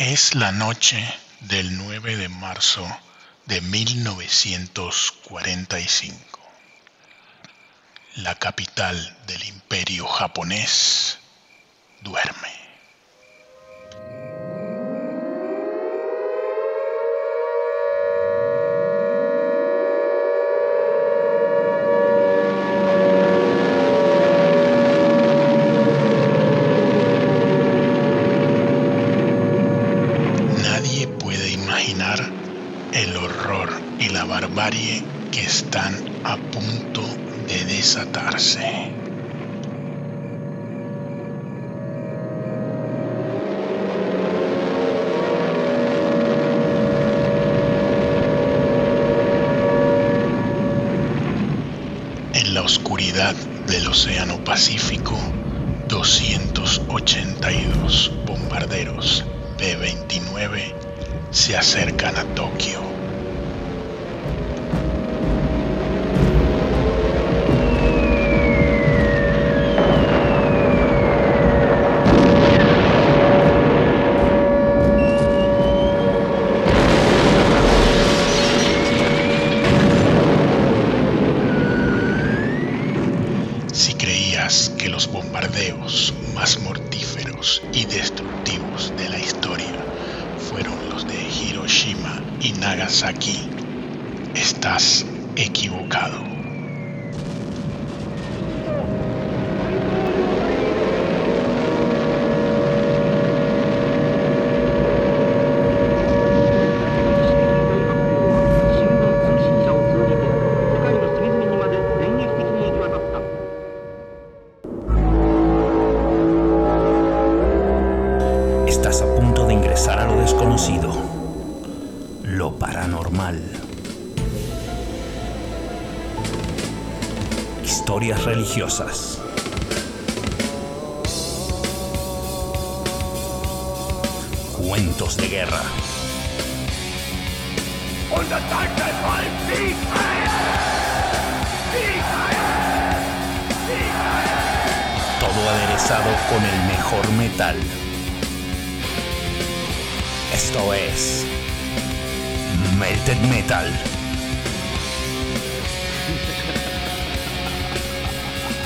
Es la noche del 9 de marzo de 1945. La capital del imperio japonés duerme. Del Océano Pacífico, 282 bombarderos B-29 se acercan a Tokio. Equivocado. Religiosas. Cuentos de guerra. Todo aderezado con el mejor metal. Esto es Melted Metal.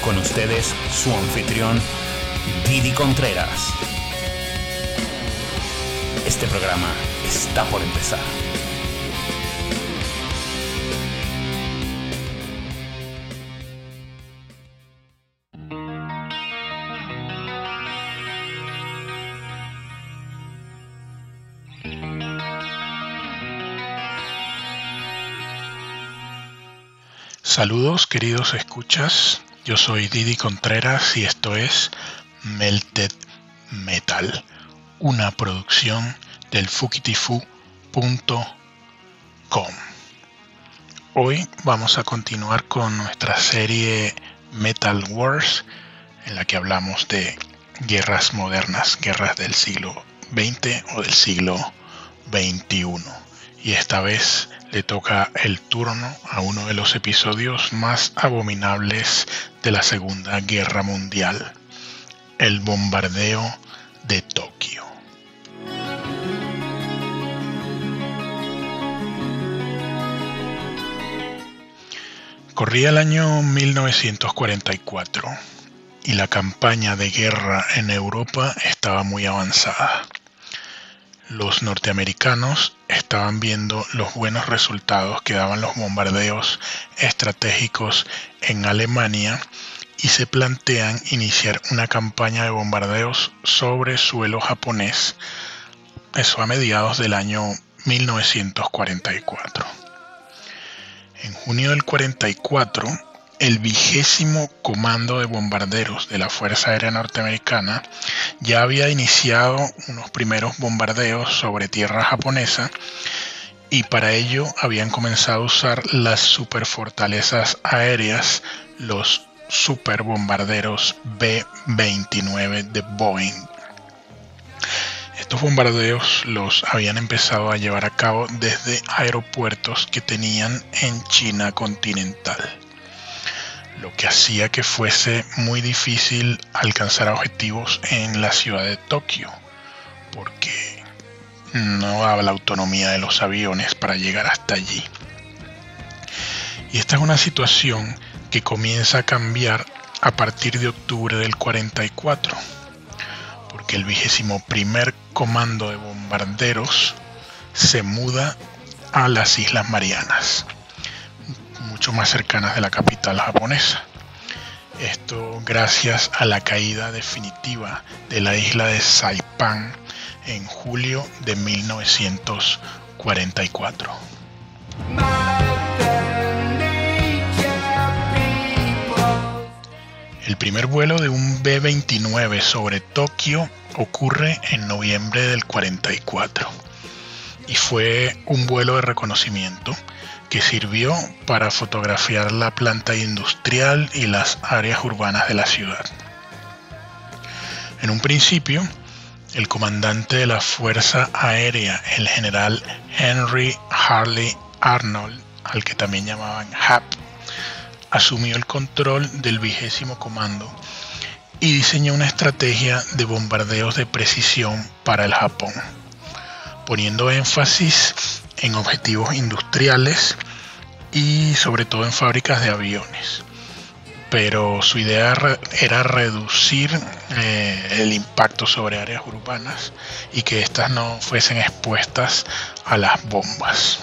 Con ustedes, su anfitrión, Didi Contreras. Este programa está por empezar. Saludos queridos escuchas, yo soy Didi Contreras y esto es Melted Metal, una producción del fukitifu.com. Hoy vamos a continuar con nuestra serie Metal Wars, en la que hablamos de guerras modernas, guerras del siglo XX o del siglo XXI. Y esta vez le toca el turno a uno de los episodios más abominables de la Segunda Guerra Mundial, el bombardeo de Tokio. Corría el año 1944 y la campaña de guerra en Europa estaba muy avanzada. Los norteamericanos estaban viendo los buenos resultados que daban los bombardeos estratégicos en Alemania y se plantean iniciar una campaña de bombardeos sobre suelo japonés, eso a mediados del año 1944. En junio del 44, el vigésimo comando de bombarderos de la Fuerza Aérea Norteamericana ya había iniciado unos primeros bombardeos sobre tierra japonesa y para ello habían comenzado a usar las superfortalezas aéreas, los superbombarderos B-29 de Boeing. Estos bombardeos los habían empezado a llevar a cabo desde aeropuertos que tenían en China continental lo que hacía que fuese muy difícil alcanzar objetivos en la ciudad de Tokio, porque no daba la autonomía de los aviones para llegar hasta allí. Y esta es una situación que comienza a cambiar a partir de octubre del 44, porque el vigésimo primer comando de bombarderos se muda a las Islas Marianas, mucho más cercanas de la capital japonesa. Esto gracias a la caída definitiva de la isla de Saipan en julio de 1944. El primer vuelo de un B-29 sobre Tokio ocurre en noviembre del 44 y fue un vuelo de reconocimiento que sirvió para fotografiar la planta industrial y las áreas urbanas de la ciudad. En un principio, el comandante de la Fuerza Aérea, el general Henry Harley Arnold, al que también llamaban HAP, asumió el control del vigésimo comando y diseñó una estrategia de bombardeos de precisión para el Japón, poniendo énfasis en objetivos industriales y sobre todo en fábricas de aviones. Pero su idea era reducir eh, el impacto sobre áreas urbanas y que éstas no fuesen expuestas a las bombas.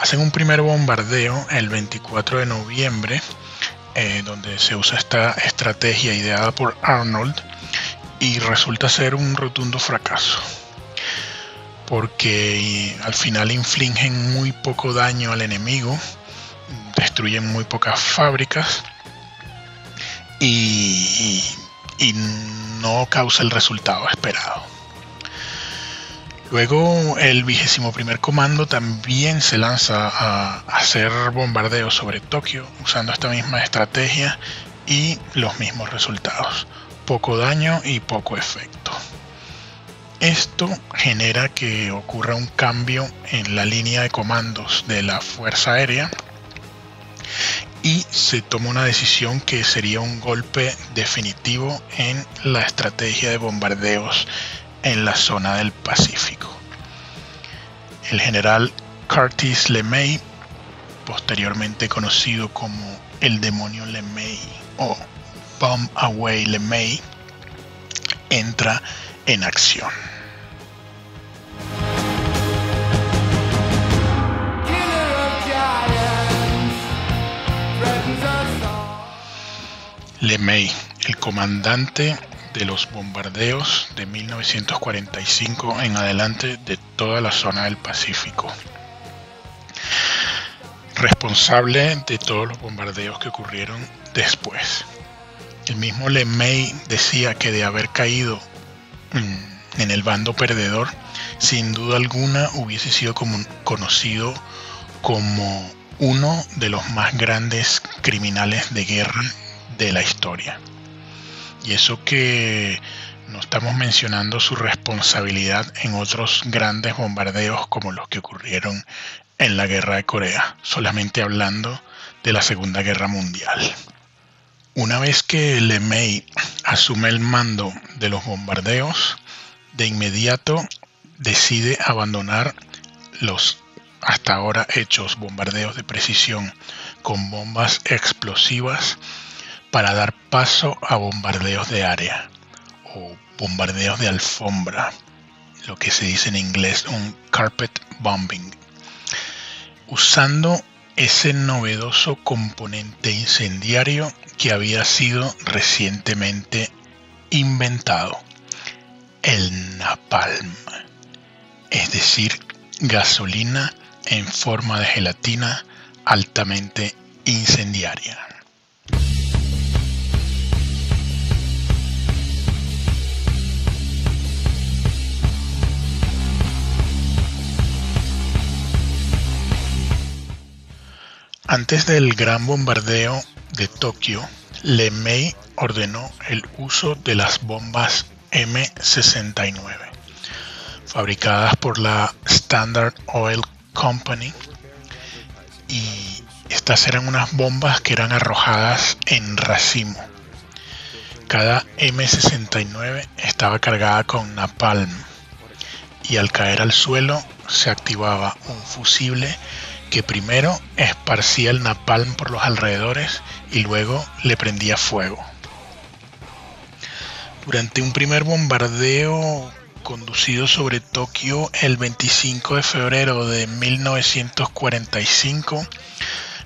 Hacen un primer bombardeo el 24 de noviembre, eh, donde se usa esta estrategia ideada por Arnold y resulta ser un rotundo fracaso porque al final infligen muy poco daño al enemigo, destruyen muy pocas fábricas y, no causa el resultado esperado. Luego el vigésimo primer comando también se lanza a hacer bombardeos sobre Tokio usando esta misma estrategia y los mismos resultados. Poco daño y poco efecto. Esto genera que ocurra un cambio en la línea de comandos de la Fuerza Aérea y se toma una decisión que sería un golpe definitivo en la estrategia de bombardeos en la zona del Pacífico. El general Curtis LeMay, posteriormente conocido como el demonio LeMay o Bomb Away LeMay, entra en acción. LeMay, el comandante de los bombardeos de 1945 en adelante de toda la zona del Pacífico. Responsable de todos los bombardeos que ocurrieron después. El mismo LeMay decía que de haber caído en el bando perdedor, sin duda alguna hubiese sido como, conocido como uno de los más grandes criminales de guerra de la historia. Y eso que no estamos mencionando su responsabilidad en otros grandes bombardeos como los que ocurrieron en la guerra de Corea, solamente hablando de la Segunda Guerra Mundial. Una vez que LeMay asume el mando de los bombardeos, de inmediato decide abandonar los hasta ahora hechos bombardeos de precisión con bombas explosivas para dar paso a bombardeos de área o bombardeos de alfombra, lo que se dice en inglés un carpet bombing, usando ese novedoso componente incendiario que había sido recientemente inventado el napalm, es decir, gasolina en forma de gelatina altamente incendiaria. Antes del gran bombardeo de Tokio, LeMay ordenó el uso de las bombas M69, fabricadas por la Standard Oil Company. Y estas eran unas bombas que eran arrojadas en racimo. Cada M69 estaba cargada con napalm y al caer al suelo se activaba un fusible que primero esparcía el napalm por los alrededores y luego le prendía fuego. Durante un primer bombardeo conducido sobre Tokio el 25 de febrero de 1945,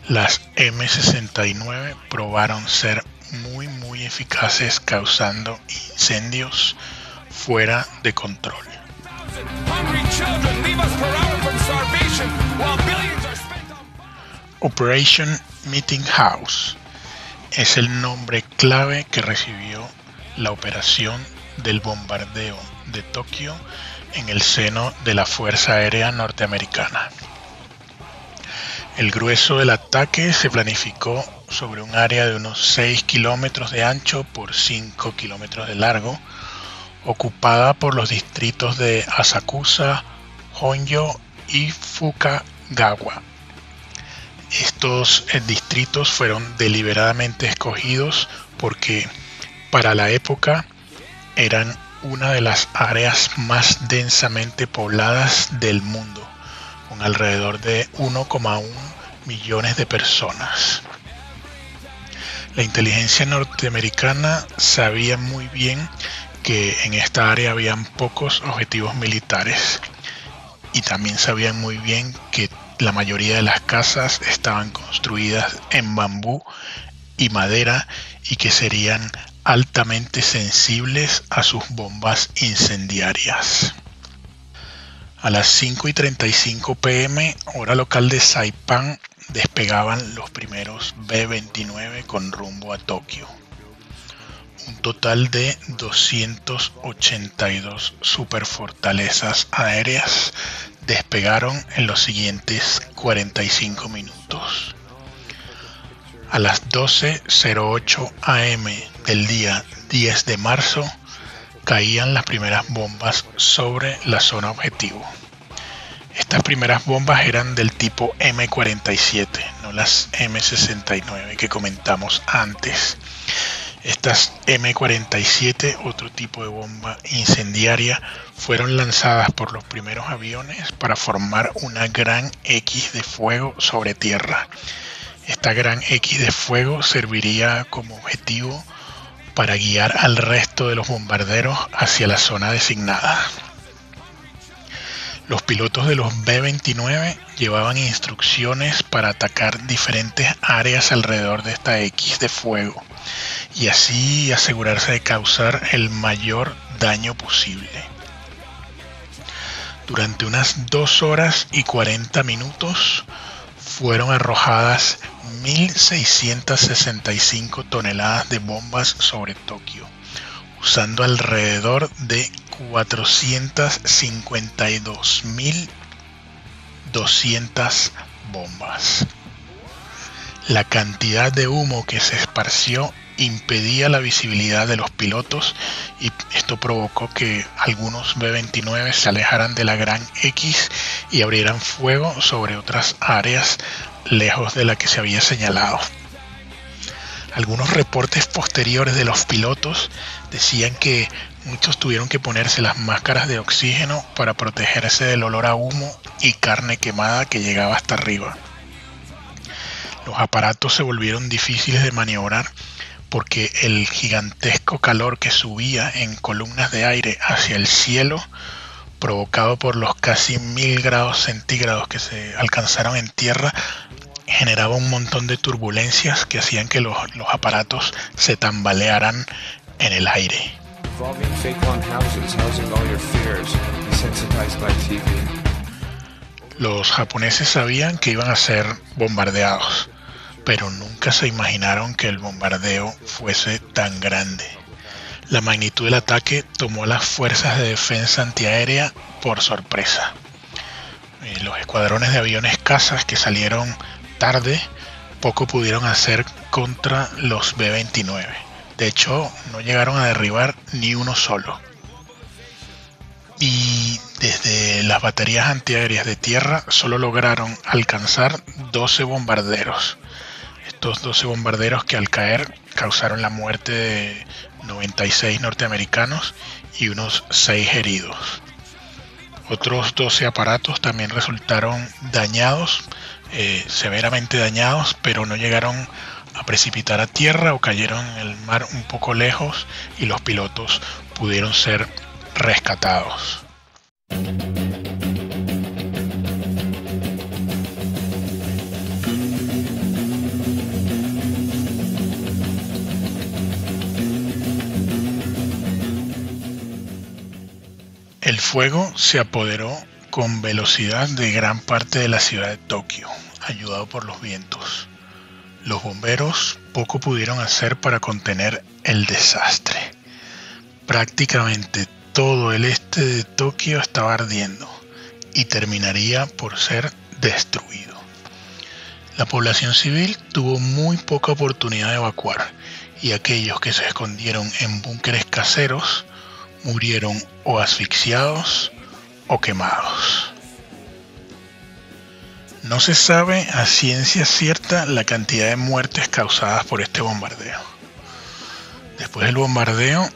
las M69 probaron ser muy muy eficaces causando incendios fuera de control. Operation Meeting House es el nombre clave que recibió la operación del bombardeo de Tokio en el seno de la Fuerza Aérea Norteamericana. El grueso del ataque se planificó sobre un área de unos 6 kilómetros de ancho por 5 kilómetros de largo, ocupada por los distritos de Asakusa, Honjo y Fukagawa. Estos eh, distritos fueron deliberadamente escogidos porque para la época eran una de las áreas más densamente pobladas del mundo, con alrededor de 1,1 millones de personas. La inteligencia norteamericana sabía muy bien que en esta área habían pocos objetivos militares y también sabían muy bien que la mayoría de las casas estaban construidas en bambú y madera y que serían altamente sensibles a sus bombas incendiarias. A las 5 y 35 pm, hora local de Saipan, despegaban los primeros B-29 con rumbo a Tokio. Un total de 282 superfortalezas aéreas despegaron en los siguientes 45 minutos. A las 12.08 am del día 10 de marzo caían las primeras bombas sobre la zona objetivo. Estas primeras bombas eran del tipo M47, no las M69 que comentamos antes. Estas M47, otro tipo de bomba incendiaria, fueron lanzadas por los primeros aviones para formar una gran X de fuego sobre tierra esta gran X de fuego serviría como objetivo para guiar al resto de los bombarderos hacia la zona designada. Los pilotos de los B-29 llevaban instrucciones para atacar diferentes áreas alrededor de esta X de fuego y así asegurarse de causar el mayor daño posible. Durante unas 2 horas y 40 minutos fueron arrojadas 1.665 toneladas de bombas sobre Tokio, usando alrededor de 452.200 bombas. La cantidad de humo que se esparció impedía la visibilidad de los pilotos y esto provocó que algunos B-29 se alejaran de la gran X y abrieran fuego sobre otras áreas lejos de la que se había señalado. Algunos reportes posteriores de los pilotos decían que muchos tuvieron que ponerse las máscaras de oxígeno para protegerse del olor a humo y carne quemada que llegaba hasta arriba. Los aparatos se volvieron difíciles de maniobrar porque el gigantesco calor que subía en columnas de aire hacia el cielo, provocado por los casi mil grados centígrados que se alcanzaron en tierra, generaba un montón de turbulencias que hacían que los, aparatos se tambalearan en el aire. Los japoneses sabían que iban a ser bombardeados, pero nunca se imaginaron que el bombardeo fuese tan grande. La magnitud del ataque tomó a las fuerzas de defensa antiaérea por sorpresa. Eh, los escuadrones de aviones cazas que salieron tarde, poco pudieron hacer contra los B-29. De hecho, no llegaron a derribar ni uno solo. Y desde las baterías antiaéreas de tierra solo lograron alcanzar 12 bombarderos. Estos 12 bombarderos que al caer causaron la muerte de 96 norteamericanos y unos 6 heridos. Otros 12 aparatos también resultaron dañados, eh, severamente dañados, pero no llegaron a precipitar a tierra o cayeron en el mar un poco lejos y los pilotos pudieron ser rescatados. El fuego se apoderó con velocidad de gran parte de la ciudad de Tokio, ayudado por los vientos. Los bomberos poco pudieron hacer para contener el desastre. Prácticamente todo el este de Tokio estaba ardiendo y terminaría por ser destruido. La población civil tuvo muy poca oportunidad de evacuar y aquellos que se escondieron en búnkeres caseros murieron o asfixiados o quemados. No se sabe a ciencia cierta la cantidad de muertes causadas por este bombardeo. Después del bombardeo,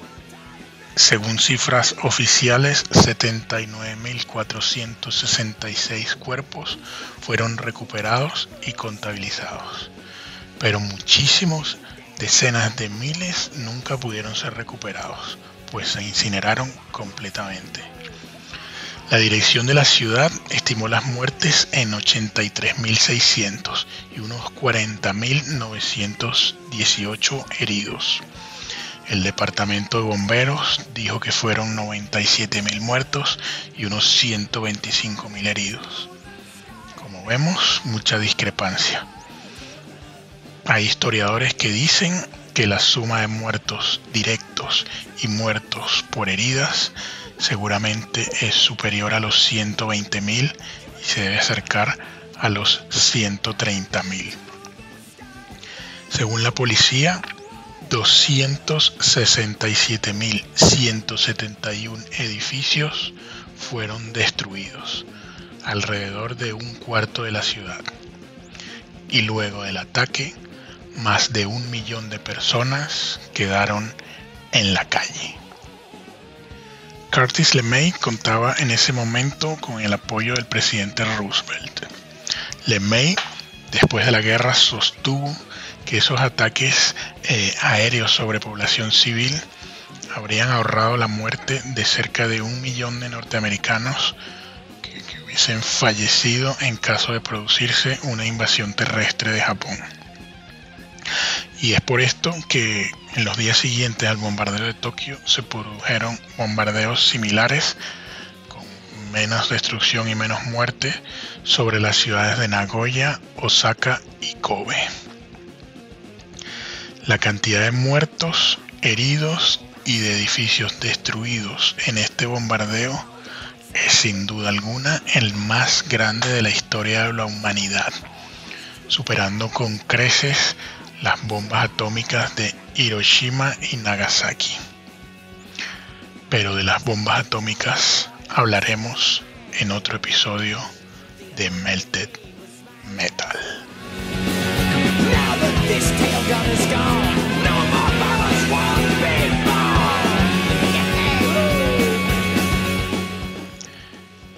según cifras oficiales, 79.466 cuerpos fueron recuperados y contabilizados, pero muchísimos, decenas de miles, nunca pudieron ser recuperados pues se incineraron completamente. La dirección de la ciudad estimó las muertes en 83.600 y unos 40.918 heridos. El departamento de bomberos dijo que fueron 97.000 muertos y unos 125.000 heridos. Como vemos, mucha discrepancia. Hay historiadores que dicen que la suma de muertos directos y muertos por heridas seguramente es superior a los 120.000 y se debe acercar a los 130.000. Según la policía, 267.171 edificios fueron destruidos, alrededor de un cuarto de la ciudad. Y luego del ataque, más de un millón de personas quedaron en la calle. Curtis LeMay contaba en ese momento con el apoyo del presidente Roosevelt. LeMay, después de la guerra, sostuvo que esos ataques eh, aéreos sobre población civil habrían ahorrado la muerte de cerca de un millón de norteamericanos que hubiesen fallecido en caso de producirse una invasión terrestre de Japón. Y es por esto que en los días siguientes al bombardeo de Tokio se produjeron bombardeos similares con menos destrucción y menos muerte sobre las ciudades de Nagoya, Osaka y Kobe. La cantidad de muertos, heridos y de edificios destruidos en este bombardeo es sin duda alguna el más grande de la historia de la humanidad, superando con creces las bombas atómicas de Hiroshima y Nagasaki. Pero de las bombas atómicas hablaremos en otro episodio de Melted Metal.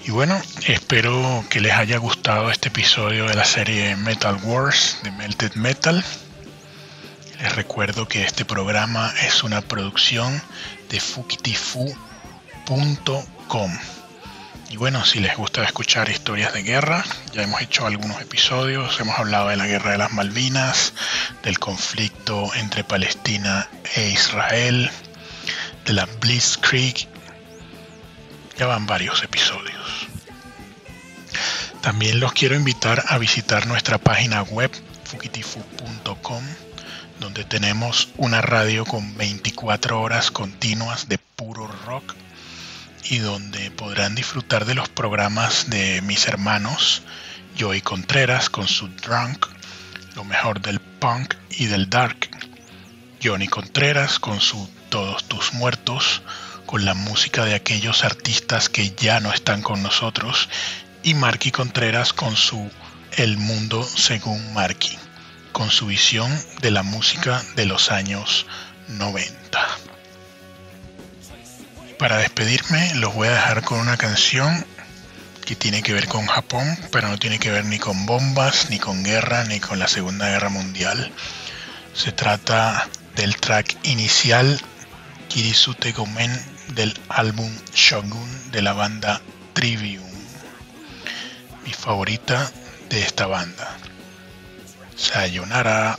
Y bueno, espero que les haya gustado este episodio de la serie Metal Wars de Melted Metal. Les recuerdo que este programa es una producción de fukitifu.com. Y bueno, si les gusta escuchar historias de guerra, ya hemos hecho algunos episodios, hemos hablado de la guerra de las Malvinas, del conflicto entre Palestina e Israel, de la Blitzkrieg, ya van varios episodios. También los quiero invitar a visitar nuestra página web fukitifu.com donde tenemos una radio con 24 horas continuas de puro rock y donde podrán disfrutar de los programas de mis hermanos Joey Contreras con su Drunk, lo mejor del punk y del dark, Johnny Contreras con su Todos tus muertos, con la música de aquellos artistas que ya no están con nosotros, y Marky Contreras con su El mundo según Marky con su visión de la música de los años 90. Para despedirme los voy a dejar con una canción que tiene que ver con Japón, pero no tiene que ver ni con bombas, ni con guerra, ni con la Segunda Guerra Mundial. Se trata del track inicial Kirisute Gomen del álbum Shogun de la banda Trivium, mi favorita de esta banda. Sayonara.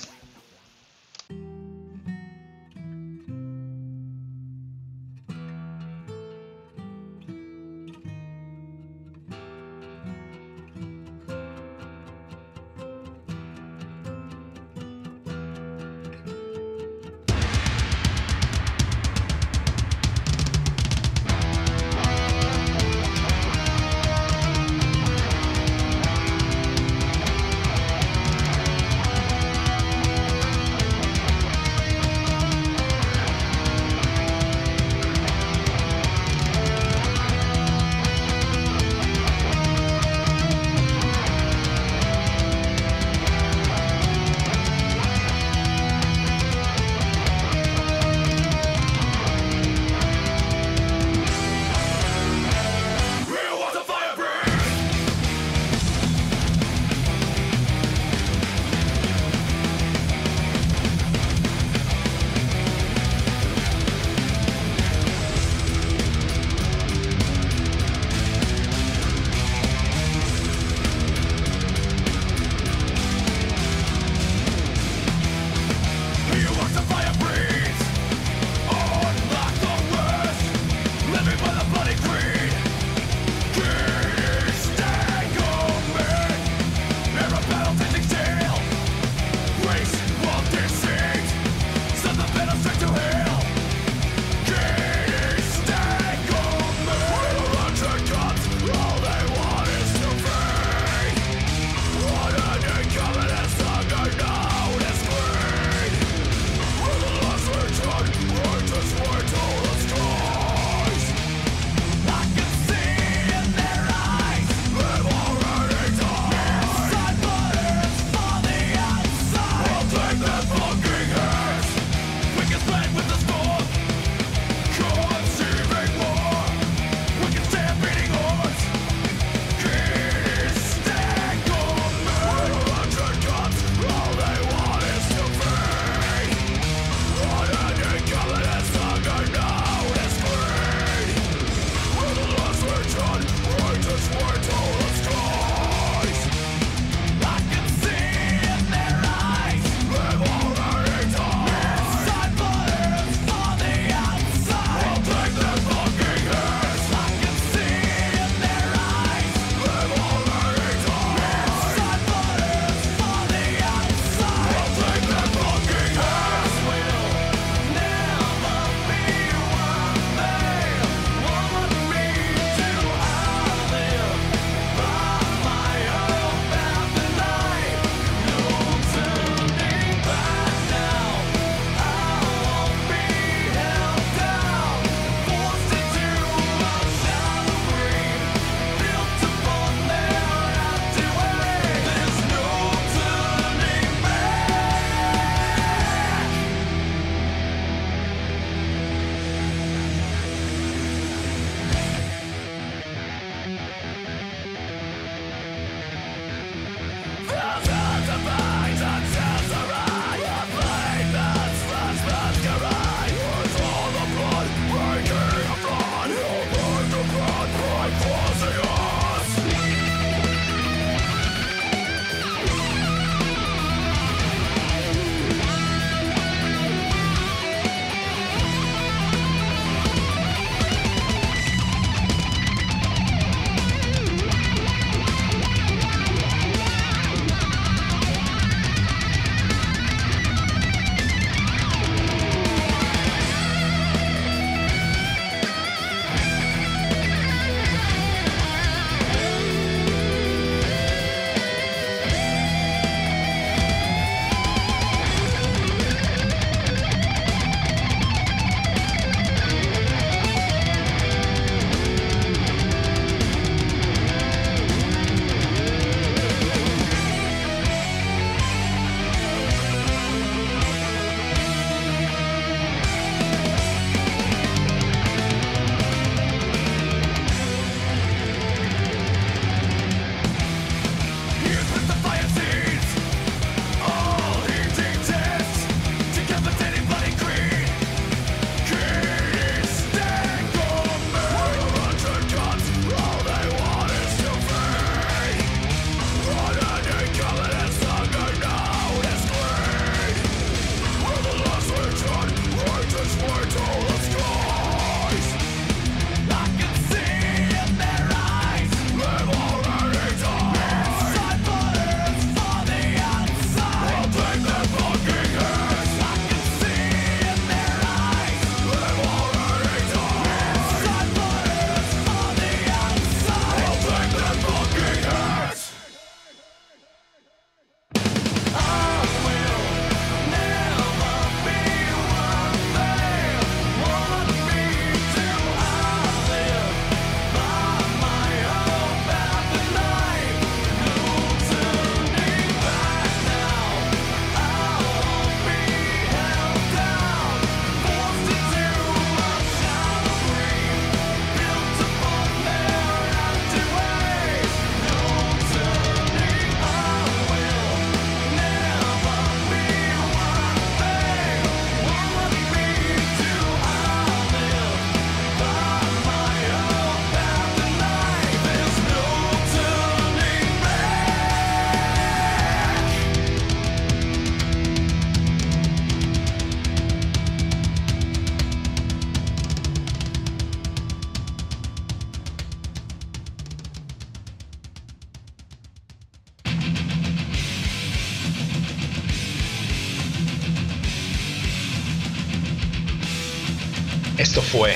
Esto fue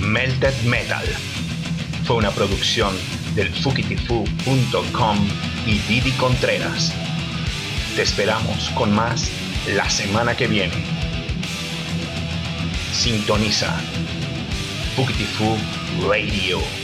Melted Metal. Fue una producción del fukitifu.com y Didi Contreras. Te esperamos con más la semana que viene. Sintoniza Fukitifu Radio.